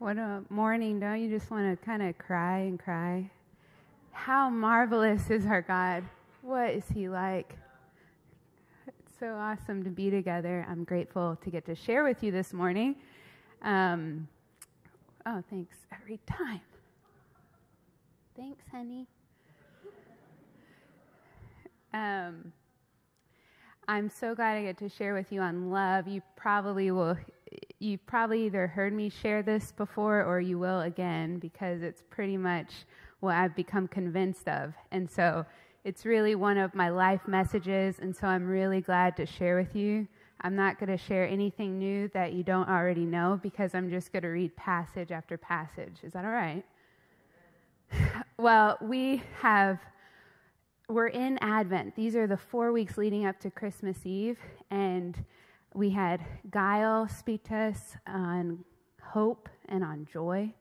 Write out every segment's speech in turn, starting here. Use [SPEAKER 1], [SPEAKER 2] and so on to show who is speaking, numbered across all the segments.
[SPEAKER 1] What a morning. Don't you just want to kind of cry and cry? How marvelous is our God? What is He like? It's so awesome to be together. I'm grateful to get to share with you this morning. Um, oh, thanks. Every time. Thanks, honey. Um, I'm so glad I get to share with you on love. You probably will you've probably either heard me share this before or you will again because it's pretty much what I've become convinced of. And so it's really one of my life messages. And so I'm really glad to share with you. I'm not going to share anything new that you don't already know because I'm just going to read passage after passage. Is that all right? Well, we have, we're in Advent. These are the four weeks leading up to Christmas Eve. And we had Guile speak to us on hope and on joy.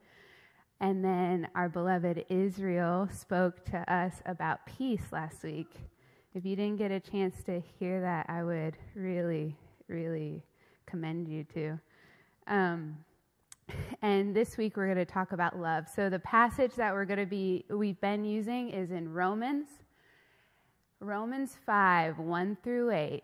[SPEAKER 1] And then our beloved Israel spoke to us about peace last week. If you didn't get a chance to hear that, I would really, really commend you to. Um, and this week we're going to talk about love. So the passage that we're going to be we've been using is in Romans. Romans 5, 1 through 8.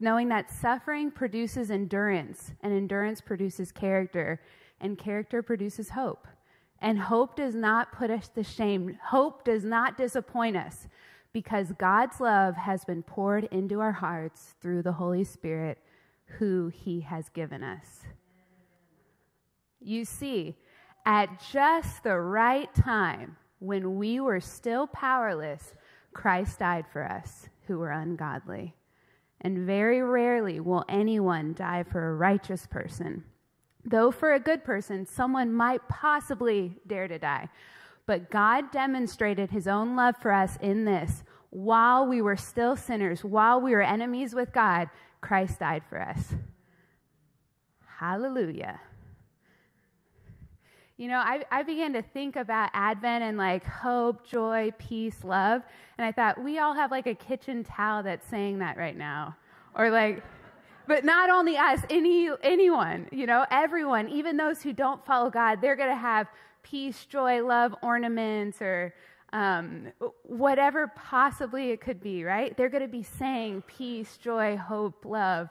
[SPEAKER 1] knowing that suffering produces endurance, and endurance produces character, and character produces hope. And hope does not put us to shame. Hope does not disappoint us because God's love has been poured into our hearts through the Holy Spirit who he has given us. You see, at just the right time, when we were still powerless, Christ died for us who were ungodly. And very rarely will anyone die for a righteous person. Though for a good person, someone might possibly dare to die. But God demonstrated his own love for us in this while we were still sinners, while we were enemies with God, Christ died for us. Hallelujah. You know, I, I began to think about Advent and like hope, joy, peace, love. And I thought, we all have like a kitchen towel that's saying that right now. Or like, but not only us, any, anyone, you know, everyone, even those who don't follow God, they're going to have peace, joy, love, ornaments, or um, whatever possibly it could be, right? They're going to be saying peace, joy, hope, love.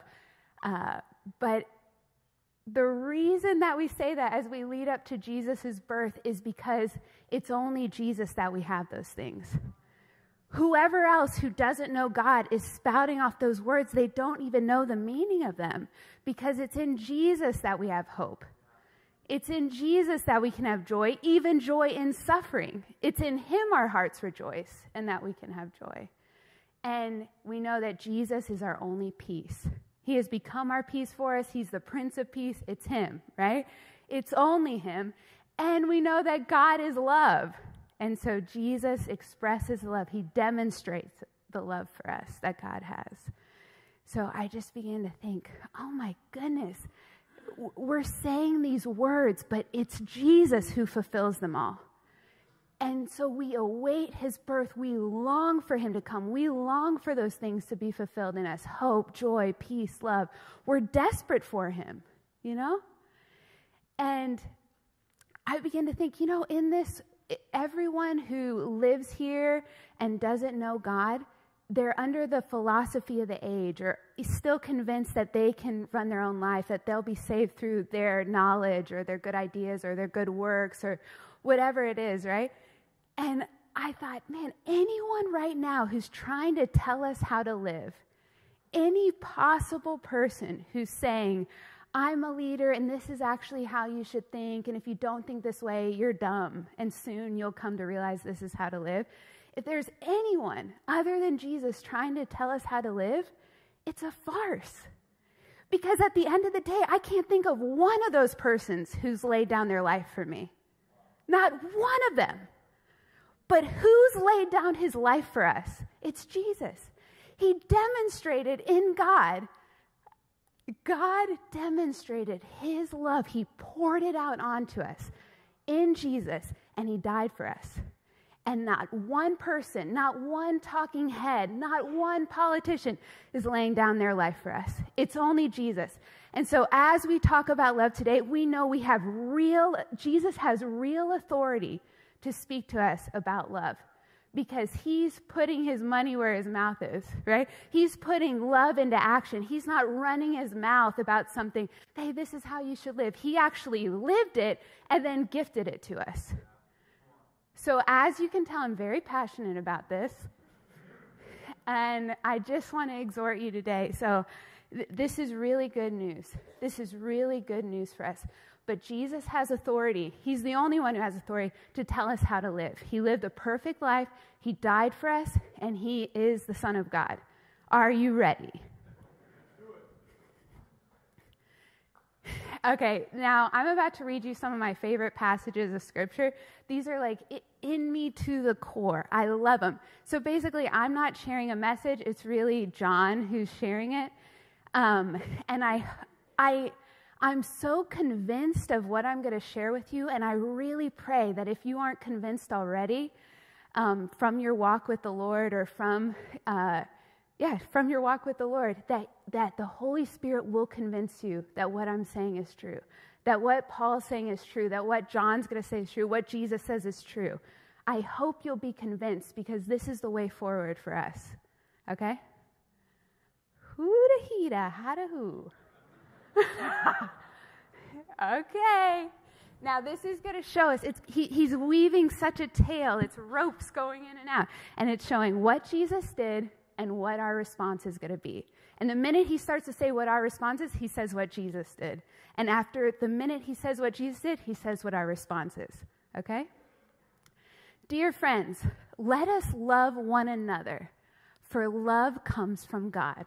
[SPEAKER 1] Uh, but the reason that we say that as we lead up to Jesus' birth is because it's only Jesus that we have those things. Whoever else who doesn't know God is spouting off those words, they don't even know the meaning of them because it's in Jesus that we have hope. It's in Jesus that we can have joy, even joy in suffering. It's in Him our hearts rejoice and that we can have joy. And we know that Jesus is our only peace. He has become our peace for us. He's the Prince of Peace. It's Him, right? It's only Him. And we know that God is love. And so Jesus expresses love. He demonstrates the love for us that God has. So I just began to think, oh my goodness, we're saying these words, but it's Jesus who fulfills them all. And so we await his birth. We long for him to come. We long for those things to be fulfilled in us hope, joy, peace, love. We're desperate for him, you know? And I began to think, you know, in this everyone who lives here and doesn't know God, they're under the philosophy of the age or still convinced that they can run their own life, that they'll be saved through their knowledge or their good ideas or their good works or whatever it is, right? And I thought, man, anyone right now who's trying to tell us how to live, any possible person who's saying, I'm a leader and this is actually how you should think. And if you don't think this way, you're dumb. And soon you'll come to realize this is how to live. If there's anyone other than Jesus trying to tell us how to live, it's a farce. Because at the end of the day, I can't think of one of those persons who's laid down their life for me. Not one of them. But who's laid down his life for us? It's Jesus. He demonstrated in God. God demonstrated his love. He poured it out onto us in Jesus, and he died for us. And not one person, not one talking head, not one politician is laying down their life for us. It's only Jesus. And so, as we talk about love today, we know we have real, Jesus has real authority to speak to us about love because he's putting his money where his mouth is, right? He's putting love into action. He's not running his mouth about something, hey, this is how you should live. He actually lived it and then gifted it to us. So, as you can tell, I'm very passionate about this. And I just want to exhort you today. So, this is really good news. This is really good news for us. But Jesus has authority. He's the only one who has authority to tell us how to live. He lived a perfect life, He died for us, and He is the Son of God. Are you ready? Okay, now I'm about to read you some of my favorite passages of scripture. These are like in me to the core. I love them. So basically, I'm not sharing a message, it's really John who's sharing it. Um, and I, I, I'm so convinced of what I'm going to share with you, and I really pray that if you aren't convinced already um, from your walk with the Lord or from, uh, yeah, from your walk with the Lord, that, that the Holy Spirit will convince you that what I'm saying is true, that what Paul's saying is true, that what John's going to say is true, what Jesus says is true. I hope you'll be convinced because this is the way forward for us. Okay? Hooda hada hoo. okay. Now, this is going to show us, he, he's weaving such a tale. It's ropes going in and out. And it's showing what Jesus did and what our response is going to be. And the minute he starts to say what our response is, he says what Jesus did. And after the minute he says what Jesus did, he says what our response is. Okay? Dear friends, let us love one another, for love comes from God.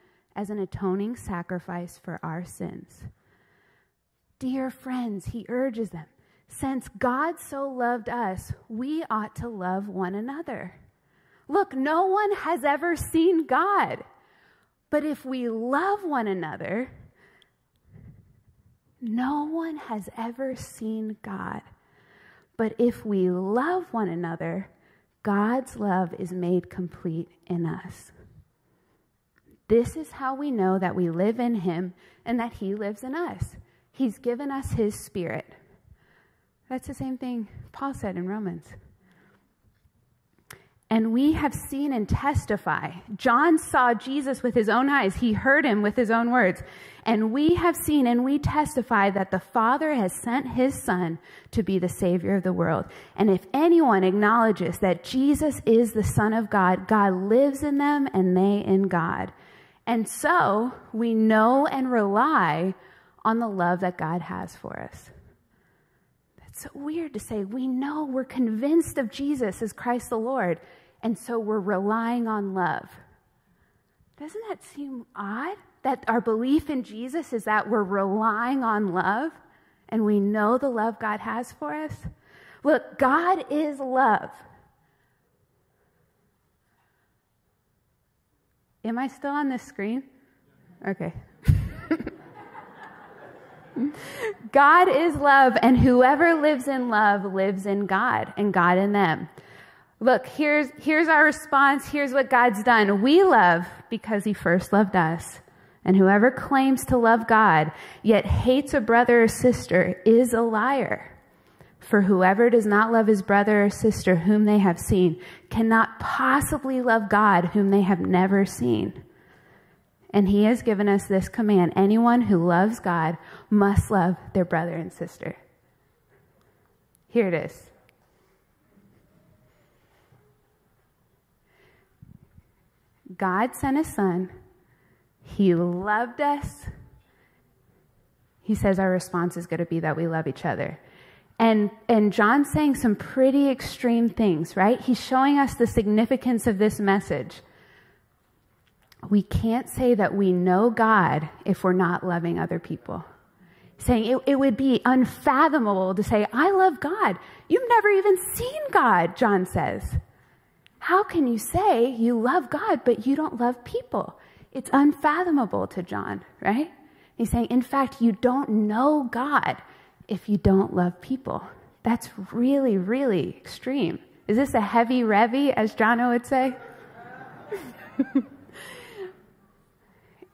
[SPEAKER 1] as an atoning sacrifice for our sins. Dear friends, he urges them, since God so loved us, we ought to love one another. Look, no one has ever seen God. But if we love one another, no one has ever seen God. But if we love one another, God's love is made complete in us. This is how we know that we live in Him and that He lives in us. He's given us His Spirit. That's the same thing Paul said in Romans. And we have seen and testify. John saw Jesus with his own eyes, he heard him with his own words. And we have seen and we testify that the Father has sent his Son to be the Savior of the world. And if anyone acknowledges that Jesus is the Son of God, God lives in them and they in God. And so we know and rely on the love that God has for us. That's so weird to say. We know, we're convinced of Jesus as Christ the Lord, and so we're relying on love. Doesn't that seem odd? That our belief in Jesus is that we're relying on love and we know the love God has for us? Look, God is love. Am I still on this screen? Okay. God is love, and whoever lives in love lives in God, and God in them. Look, here's, here's our response. Here's what God's done. We love because he first loved us. And whoever claims to love God, yet hates a brother or sister, is a liar. For whoever does not love his brother or sister whom they have seen cannot possibly love God whom they have never seen. And he has given us this command anyone who loves God must love their brother and sister. Here it is. God sent his son. He loved us. He says our response is going to be that we love each other. And, and John's saying some pretty extreme things, right? He's showing us the significance of this message. We can't say that we know God if we're not loving other people. Saying it, it would be unfathomable to say, I love God. You've never even seen God, John says. How can you say you love God, but you don't love people? It's unfathomable to John, right? He's saying, in fact, you don't know God if you don't love people. That's really, really extreme. Is this a heavy revy, as Jono would say?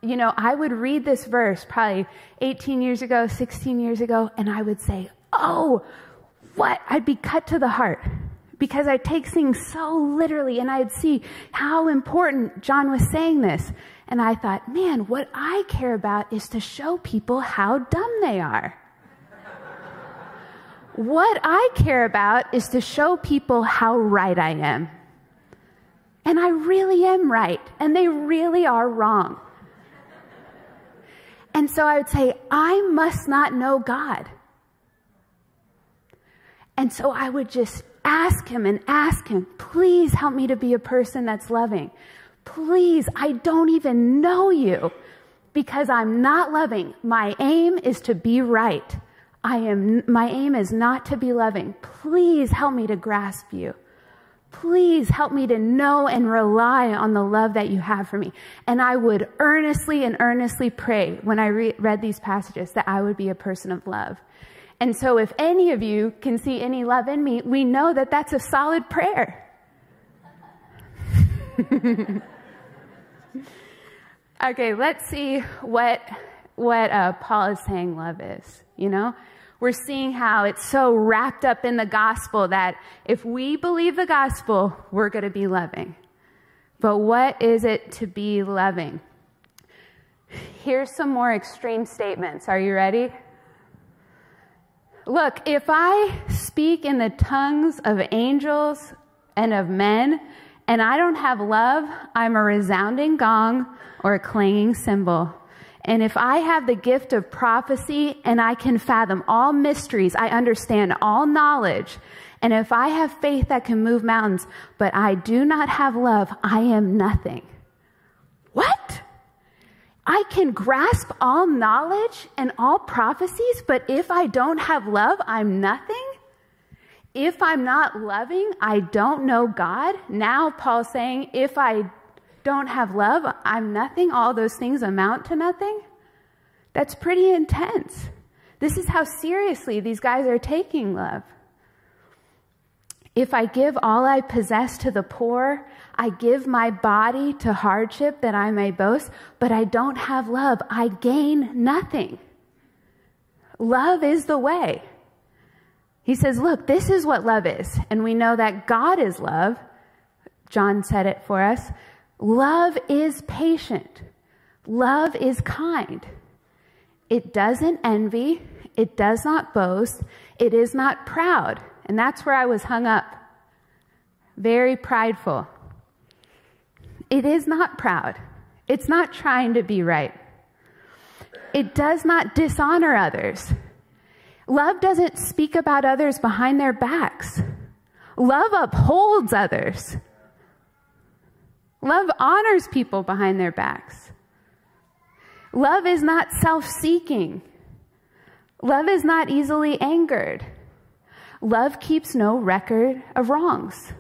[SPEAKER 1] you know, I would read this verse probably 18 years ago, 16 years ago, and I would say, oh, what? I'd be cut to the heart because I take things so literally and I'd see how important John was saying this. And I thought, man, what I care about is to show people how dumb they are. What I care about is to show people how right I am. And I really am right, and they really are wrong. And so I would say, I must not know God. And so I would just ask him and ask him, please help me to be a person that's loving. Please, I don't even know you because I'm not loving. My aim is to be right. I am, my aim is not to be loving. Please help me to grasp you. Please help me to know and rely on the love that you have for me. And I would earnestly and earnestly pray when I re- read these passages that I would be a person of love. And so if any of you can see any love in me, we know that that's a solid prayer. okay, let's see what, what uh, Paul is saying love is, you know? We're seeing how it's so wrapped up in the gospel that if we believe the gospel, we're going to be loving. But what is it to be loving? Here's some more extreme statements. Are you ready? Look, if I speak in the tongues of angels and of men, and I don't have love, I'm a resounding gong or a clanging cymbal. And if I have the gift of prophecy and I can fathom all mysteries, I understand all knowledge, and if I have faith that can move mountains, but I do not have love, I am nothing. What? I can grasp all knowledge and all prophecies, but if I don't have love, I'm nothing? If I'm not loving, I don't know God. Now, Paul's saying, if I don't have love, I'm nothing, all those things amount to nothing. That's pretty intense. This is how seriously these guys are taking love. If I give all I possess to the poor, I give my body to hardship that I may boast, but I don't have love, I gain nothing. Love is the way. He says, Look, this is what love is. And we know that God is love. John said it for us. Love is patient. Love is kind. It doesn't envy. It does not boast. It is not proud. And that's where I was hung up. Very prideful. It is not proud. It's not trying to be right. It does not dishonor others. Love doesn't speak about others behind their backs. Love upholds others. Love honors people behind their backs. Love is not self seeking. Love is not easily angered. Love keeps no record of wrongs.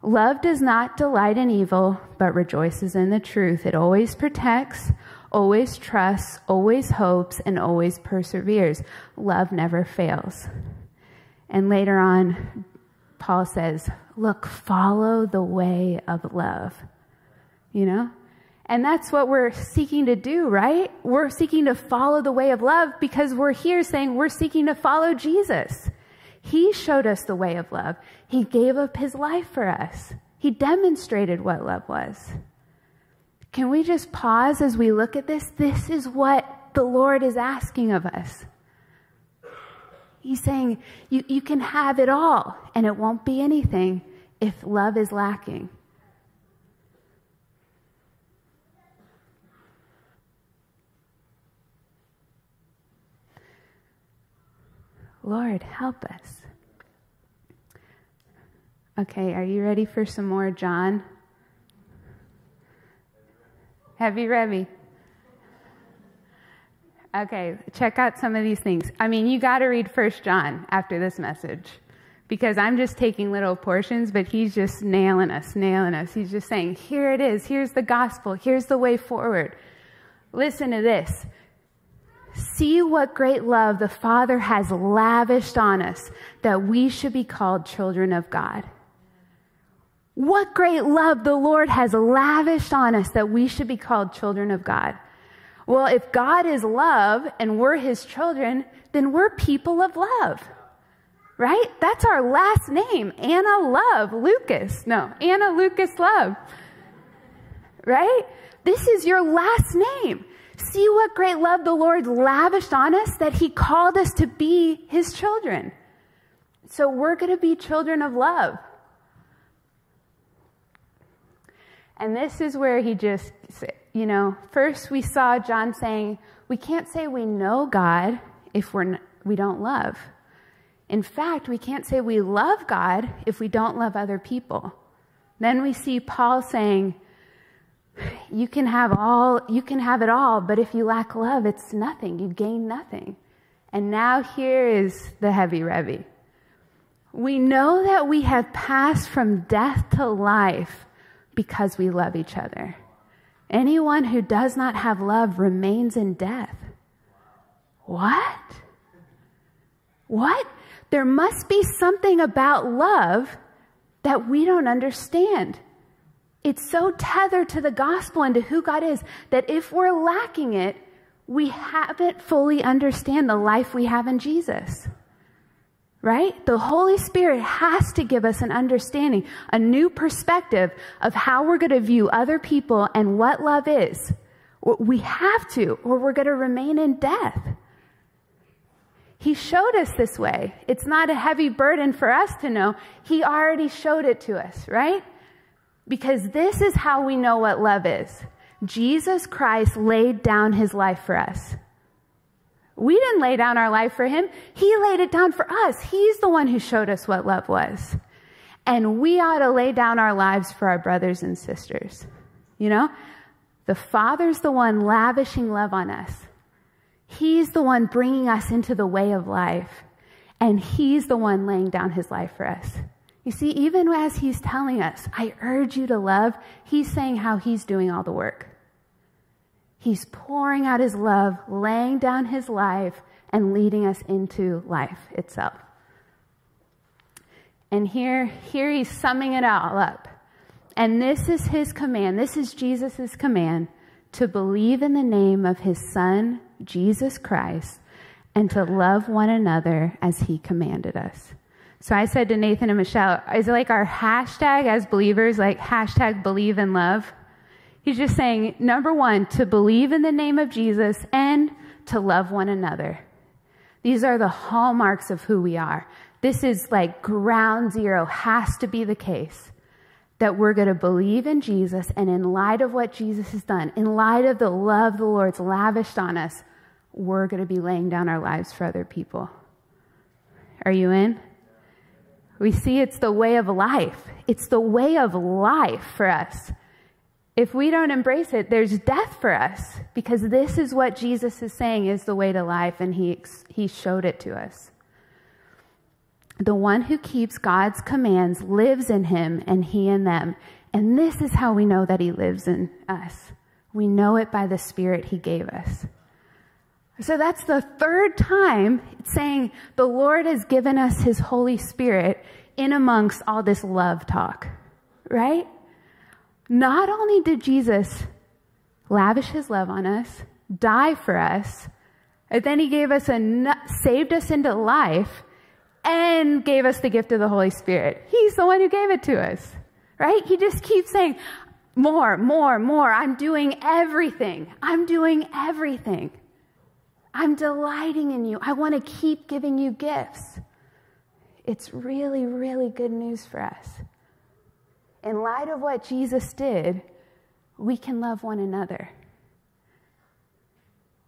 [SPEAKER 1] Love does not delight in evil, but rejoices in the truth. It always protects, always trusts, always hopes, and always perseveres. Love never fails. And later on, Paul says, Look, follow the way of love. You know? And that's what we're seeking to do, right? We're seeking to follow the way of love because we're here saying we're seeking to follow Jesus. He showed us the way of love. He gave up his life for us. He demonstrated what love was. Can we just pause as we look at this? This is what the Lord is asking of us. He's saying you, you can have it all, and it won't be anything if love is lacking. Lord, help us. Okay, are you ready for some more John? Have you ready? Okay, check out some of these things. I mean, you got to read First John after this message because I'm just taking little portions, but he's just nailing us, nailing us. He's just saying, here it is. Here's the gospel. Here's the way forward. Listen to this. See what great love the Father has lavished on us that we should be called children of God. What great love the Lord has lavished on us that we should be called children of God. Well, if God is love and we're his children, then we're people of love. Right? That's our last name. Anna Love Lucas. No, Anna Lucas Love. Right? This is your last name. See what great love the Lord lavished on us that he called us to be his children. So we're going to be children of love. And this is where he just you know, first we saw John saying, we can't say we know God if we're n- we don't love. In fact, we can't say we love God if we don't love other people. Then we see Paul saying, you can have all, you can have it all, but if you lack love, it's nothing. You gain nothing. And now here is the heavy revy. We know that we have passed from death to life because we love each other. Anyone who does not have love remains in death. What? What? There must be something about love that we don't understand. It's so tethered to the gospel and to who God is that if we're lacking it, we haven't fully understand the life we have in Jesus right? The Holy Spirit has to give us an understanding, a new perspective of how we're going to view other people and what love is. We have to, or we're going to remain in death. He showed us this way. It's not a heavy burden for us to know. He already showed it to us, right? Because this is how we know what love is. Jesus Christ laid down his life for us. We didn't lay down our life for him. He laid it down for us. He's the one who showed us what love was. And we ought to lay down our lives for our brothers and sisters. You know, the Father's the one lavishing love on us. He's the one bringing us into the way of life. And He's the one laying down His life for us. You see, even as He's telling us, I urge you to love, He's saying how He's doing all the work. He's pouring out his love, laying down his life, and leading us into life itself. And here, here he's summing it all up. And this is his command. This is Jesus' command to believe in the name of his son, Jesus Christ, and to love one another as he commanded us. So I said to Nathan and Michelle, is it like our hashtag as believers, like hashtag believe in love? He's just saying, number one, to believe in the name of Jesus and to love one another. These are the hallmarks of who we are. This is like ground zero, has to be the case that we're going to believe in Jesus and in light of what Jesus has done, in light of the love the Lord's lavished on us, we're going to be laying down our lives for other people. Are you in? We see it's the way of life. It's the way of life for us. If we don't embrace it, there's death for us because this is what Jesus is saying is the way to life, and he, he showed it to us. The one who keeps God's commands lives in him, and he in them. And this is how we know that he lives in us. We know it by the Spirit he gave us. So that's the third time saying the Lord has given us his Holy Spirit in amongst all this love talk, right? Not only did Jesus lavish his love on us, die for us, but then he gave us a, saved us into life and gave us the gift of the Holy Spirit. He's the one who gave it to us, right? He just keeps saying, more, more, more. I'm doing everything. I'm doing everything. I'm delighting in you. I want to keep giving you gifts. It's really, really good news for us in light of what Jesus did, we can love one another.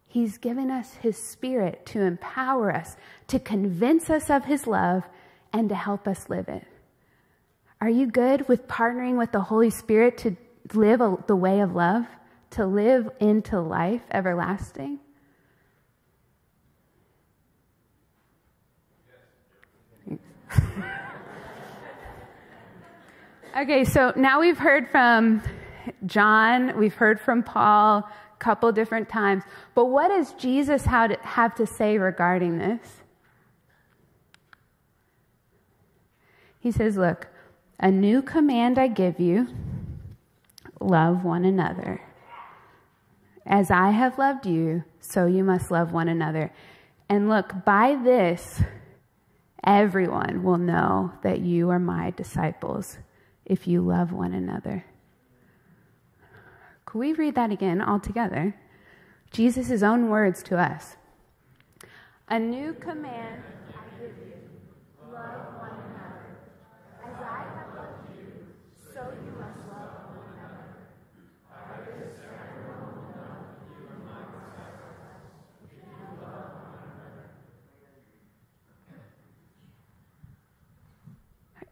[SPEAKER 1] He's given us His Spirit to empower us, to convince us of His love, and to help us live it. Are you good with partnering with the Holy Spirit to live a, the way of love, to live into life everlasting? Okay, so now we've heard from John, we've heard from Paul a couple different times, but what does Jesus have to say regarding this? He says, Look, a new command I give you love one another. As I have loved you, so you must love one another. And look, by this, everyone will know that you are my disciples if you love one another. Could we read that again all together? Jesus' own words to us. A new command I give you love one another. As I have loved you, so you must love one another. By this, everyone will know you are my disciples if you love one another.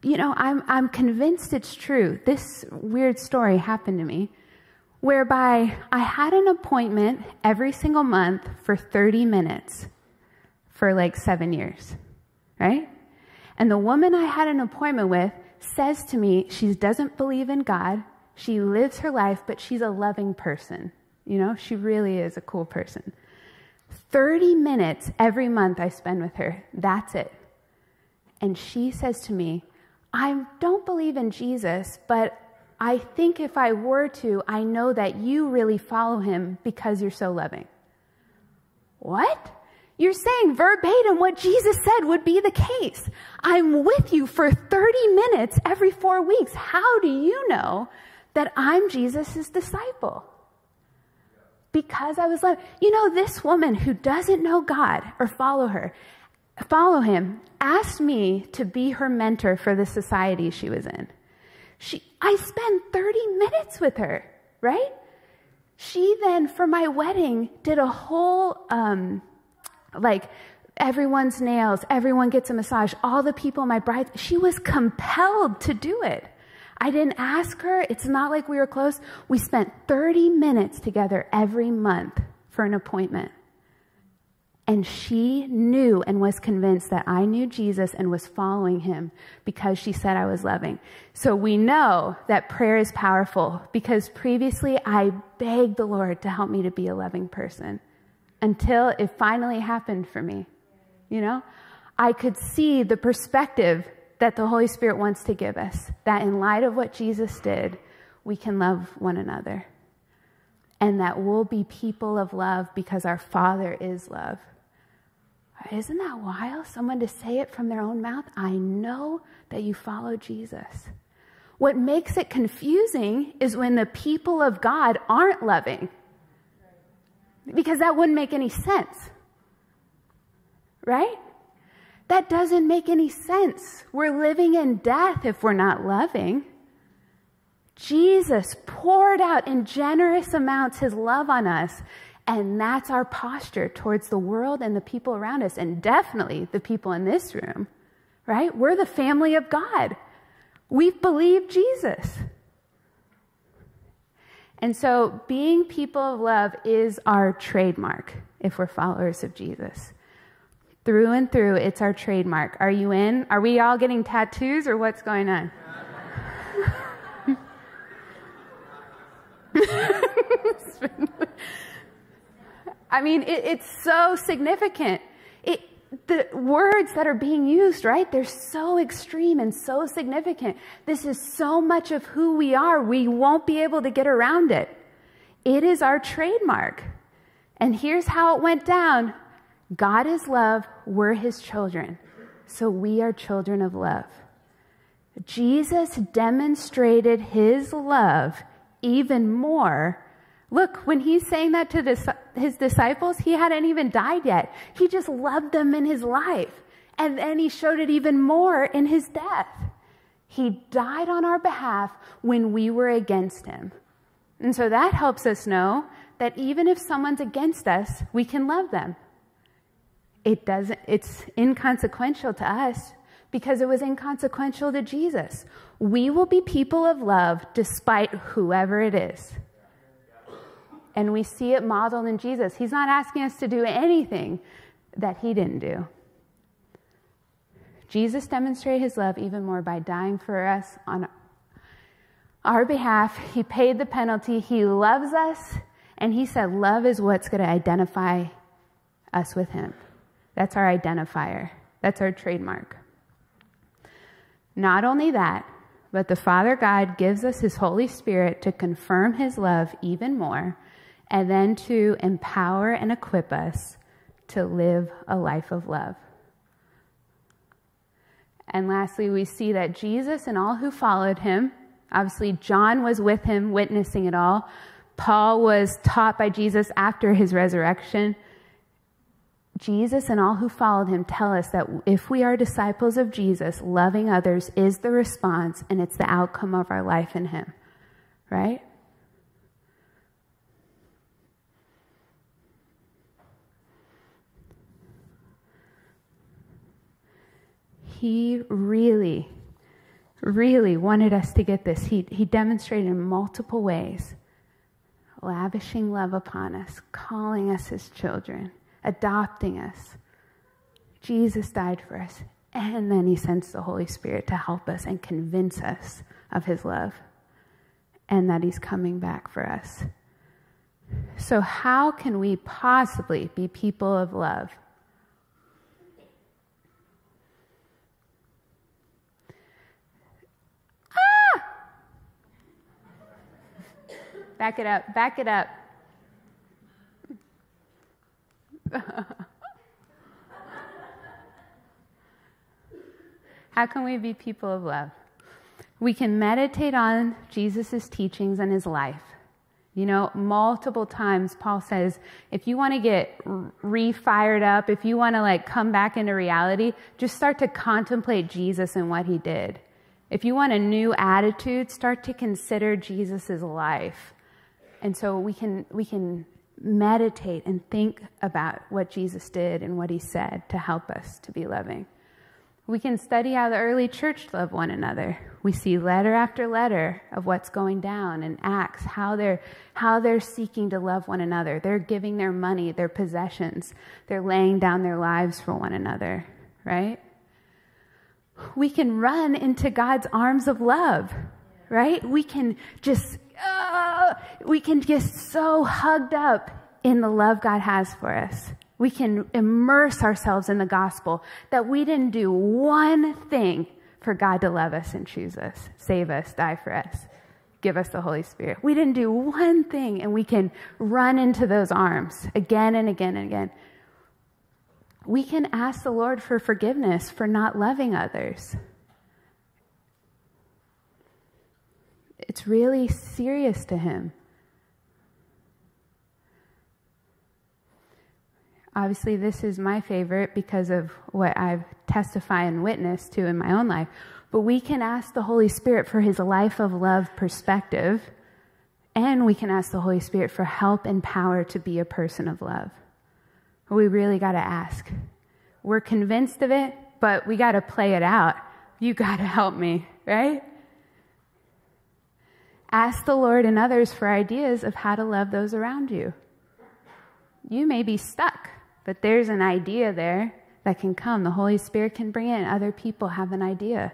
[SPEAKER 1] You know, I'm, I'm convinced it's true. This weird story happened to me whereby I had an appointment every single month for 30 minutes for like seven years, right? And the woman I had an appointment with says to me she doesn't believe in God. She lives her life, but she's a loving person. You know, she really is a cool person. 30 minutes every month I spend with her. That's it. And she says to me, I don't believe in Jesus, but I think if I were to, I know that you really follow him because you're so loving. What? You're saying verbatim what Jesus said would be the case. I'm with you for 30 minutes every four weeks. How do you know that I'm Jesus' disciple? Because I was like, you know, this woman who doesn't know God or follow her, follow him, asked me to be her mentor for the society she was in. She, I spent 30 minutes with her, right? She then, for my wedding, did a whole, um, like, everyone's nails, everyone gets a massage, all the people, my bride, she was compelled to do it. I didn't ask her. It's not like we were close. We spent 30 minutes together every month for an appointment. And she knew and was convinced that I knew Jesus and was following him because she said I was loving. So we know that prayer is powerful because previously I begged the Lord to help me to be a loving person until it finally happened for me. You know, I could see the perspective that the Holy Spirit wants to give us that in light of what Jesus did, we can love one another. And that we'll be people of love because our Father is love. Isn't that wild? Someone to say it from their own mouth. I know that you follow Jesus. What makes it confusing is when the people of God aren't loving, because that wouldn't make any sense. Right? That doesn't make any sense. We're living in death if we're not loving. Jesus poured out in generous amounts his love on us and that's our posture towards the world and the people around us, and definitely the people in this room, right? We're the family of God. We've believed Jesus. And so, being people of love is our trademark if we're followers of Jesus. Through and through, it's our trademark. Are you in? Are we all getting tattoos or what's going on? I mean, it, it's so significant. It, the words that are being used, right? They're so extreme and so significant. This is so much of who we are. We won't be able to get around it. It is our trademark. And here's how it went down God is love, we're his children. So we are children of love. Jesus demonstrated his love even more Look, when he's saying that to his disciples, he hadn't even died yet. He just loved them in his life. And then he showed it even more in his death. He died on our behalf when we were against him. And so that helps us know that even if someone's against us, we can love them. It doesn't, it's inconsequential to us because it was inconsequential to Jesus. We will be people of love despite whoever it is. And we see it modeled in Jesus. He's not asking us to do anything that he didn't do. Jesus demonstrated his love even more by dying for us on our behalf. He paid the penalty. He loves us. And he said, Love is what's going to identify us with him. That's our identifier, that's our trademark. Not only that, but the Father God gives us his Holy Spirit to confirm his love even more and then to empower and equip us to live a life of love. And lastly, we see that Jesus and all who followed him, obviously, John was with him witnessing it all. Paul was taught by Jesus after his resurrection. Jesus and all who followed him tell us that if we are disciples of Jesus, loving others is the response and it's the outcome of our life in him, right? He really, really wanted us to get this. He, he demonstrated in multiple ways, lavishing love upon us, calling us his children, adopting us. Jesus died for us. And then he sends the Holy Spirit to help us and convince us of his love and that he's coming back for us. So, how can we possibly be people of love? Back it up. Back it up. How can we be people of love? We can meditate on Jesus' teachings and his life. You know, multiple times Paul says, if you want to get re-fired up, if you want to like come back into reality, just start to contemplate Jesus and what he did. If you want a new attitude, start to consider Jesus' life. And so we can, we can meditate and think about what Jesus did and what he said to help us to be loving. We can study how the early church loved one another. We see letter after letter of what's going down in Acts, how they're, how they're seeking to love one another. They're giving their money, their possessions. They're laying down their lives for one another, right? We can run into God's arms of love, right? We can just uh, we can get so hugged up in the love God has for us. We can immerse ourselves in the gospel that we didn't do one thing for God to love us and choose us, save us, die for us, give us the Holy Spirit. We didn't do one thing, and we can run into those arms again and again and again. We can ask the Lord for forgiveness for not loving others. It's really serious to him. Obviously, this is my favorite because of what I've testified and witnessed to in my own life. But we can ask the Holy Spirit for his life of love perspective, and we can ask the Holy Spirit for help and power to be a person of love. We really got to ask. We're convinced of it, but we got to play it out. You got to help me, right? Ask the Lord and others for ideas of how to love those around you. You may be stuck, but there's an idea there that can come. The Holy Spirit can bring in, other people have an idea.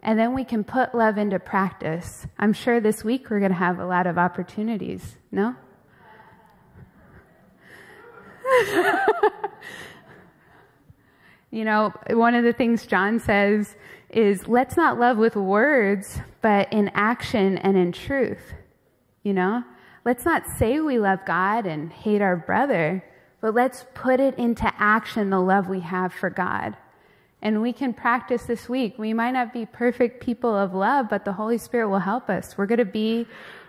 [SPEAKER 1] And then we can put love into practice. I'm sure this week we're going to have a lot of opportunities, no? you know, one of the things John says is let's not love with words, but in action and in truth. You know? Let's not say we love God and hate our brother, but let's put it into action the love we have for God. And we can practice this week. We might not be perfect people of love, but the Holy Spirit will help us. We're going to be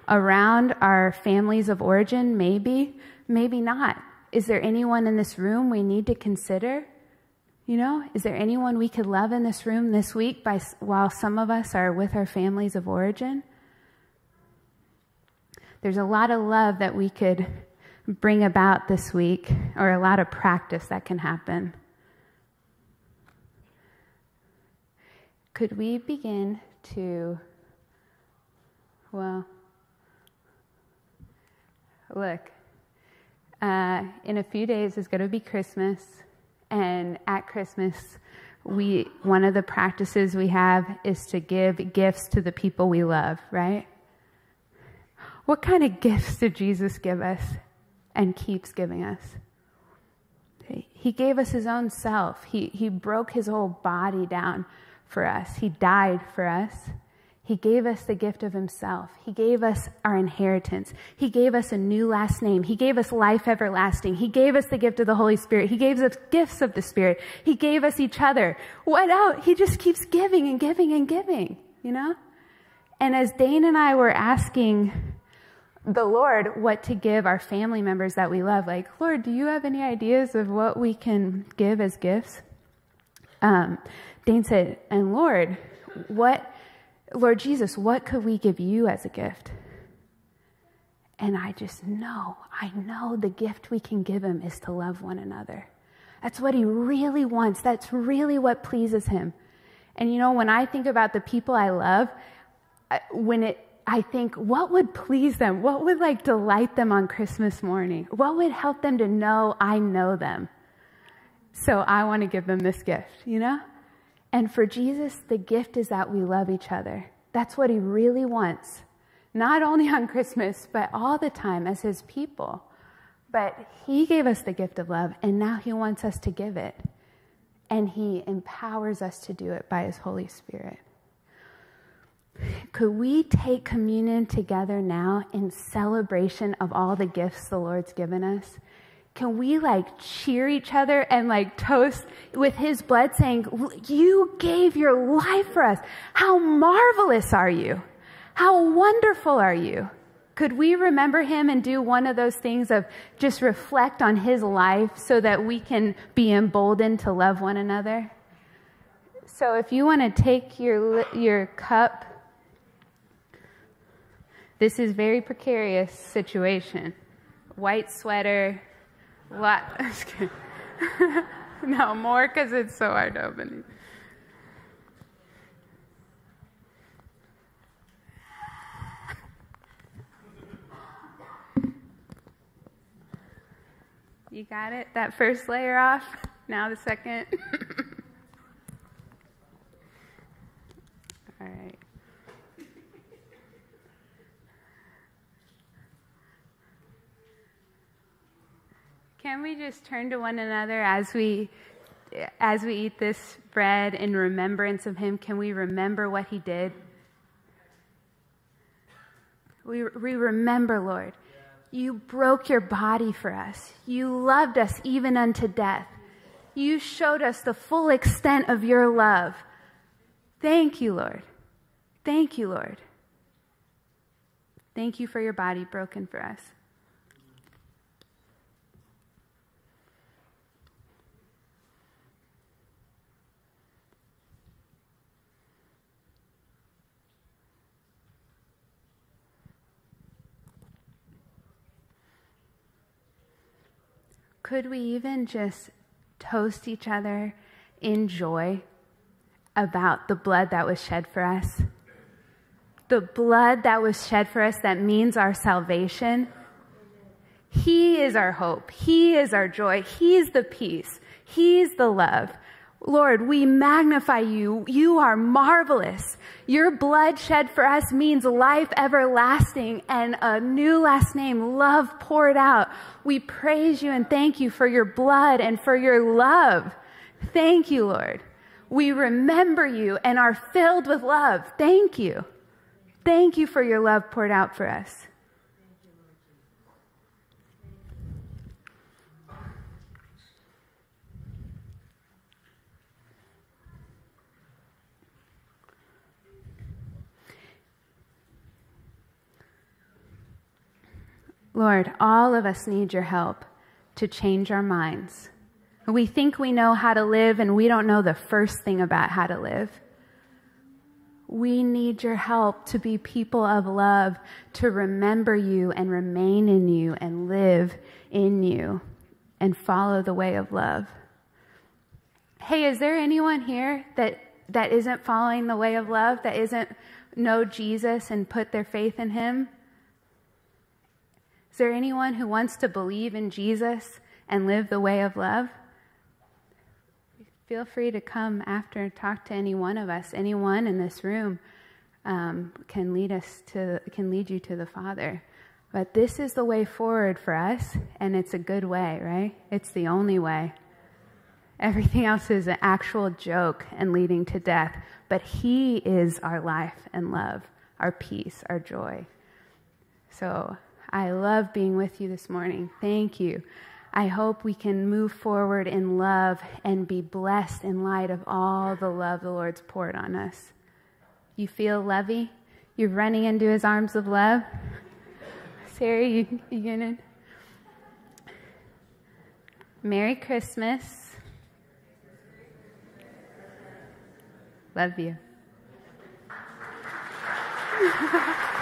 [SPEAKER 1] around our families of origin, maybe, maybe not. Is there anyone in this room we need to consider? You know, is there anyone we could love in this room this week by, while some of us are with our families of origin? There's a lot of love that we could bring about this week, or a lot of practice that can happen. Could we begin to, well, look, uh, in a few days is going to be Christmas, and at Christmas, we one of the practices we have is to give gifts to the people we love, right? What kind of gifts did Jesus give us and keeps giving us? He gave us his own self. He, he broke his whole body down for us. He died for us. He gave us the gift of Himself. He gave us our inheritance. He gave us a new last name. He gave us life everlasting. He gave us the gift of the Holy Spirit. He gave us gifts of the Spirit. He gave us each other. What else? He just keeps giving and giving and giving, you know? And as Dane and I were asking the Lord what to give our family members that we love, like, Lord, do you have any ideas of what we can give as gifts? Um, Dane said, and Lord, what Lord Jesus, what could we give you as a gift? And I just know, I know the gift we can give him is to love one another. That's what he really wants. That's really what pleases him. And you know, when I think about the people I love, when it, I think, what would please them? What would like delight them on Christmas morning? What would help them to know I know them? So I want to give them this gift, you know? And for Jesus, the gift is that we love each other. That's what he really wants. Not only on Christmas, but all the time as his people. But he gave us the gift of love, and now he wants us to give it. And he empowers us to do it by his Holy Spirit. Could we take communion together now in celebration of all the gifts the Lord's given us? Can we like cheer each other and like toast with his blood saying, You gave your life for us. How marvelous are you? How wonderful are you? Could we remember him and do one of those things of just reflect on his life so that we can be emboldened to love one another? So if you want to take your, your cup, this is very precarious situation. White sweater, what? no, more because it's so hard to open. You got it? That first layer off? Now the second? Can we just turn to one another as we as we eat this bread in remembrance of him? Can we remember what he did? We, we remember, Lord, you broke your body for us. You loved us even unto death. You showed us the full extent of your love. Thank you, Lord. Thank you, Lord. Thank you for your body broken for us. Could we even just toast each other in joy about the blood that was shed for us? The blood that was shed for us that means our salvation. He is our hope. He is our joy. He's the peace. He's the love. Lord, we magnify you. You are marvelous. Your blood shed for us means life everlasting and a new last name, love poured out. We praise you and thank you for your blood and for your love. Thank you, Lord. We remember you and are filled with love. Thank you. Thank you for your love poured out for us. Lord, all of us need your help to change our minds. We think we know how to live and we don't know the first thing about how to live. We need your help to be people of love, to remember you and remain in you and live in you and follow the way of love. Hey, is there anyone here that, that isn't following the way of love, that isn't know Jesus and put their faith in him? Is there anyone who wants to believe in Jesus and live the way of love? feel free to come after and talk to any one of us. Anyone in this room um, can lead us to can lead you to the Father. But this is the way forward for us, and it's a good way, right? It's the only way. Everything else is an actual joke and leading to death. But He is our life and love, our peace, our joy. So I love being with you this morning. Thank you. I hope we can move forward in love and be blessed in light of all the love the Lord's poured on us. You feel lovey? You're running into his arms of love? Sarah, you, you gonna? Merry Christmas. Love you.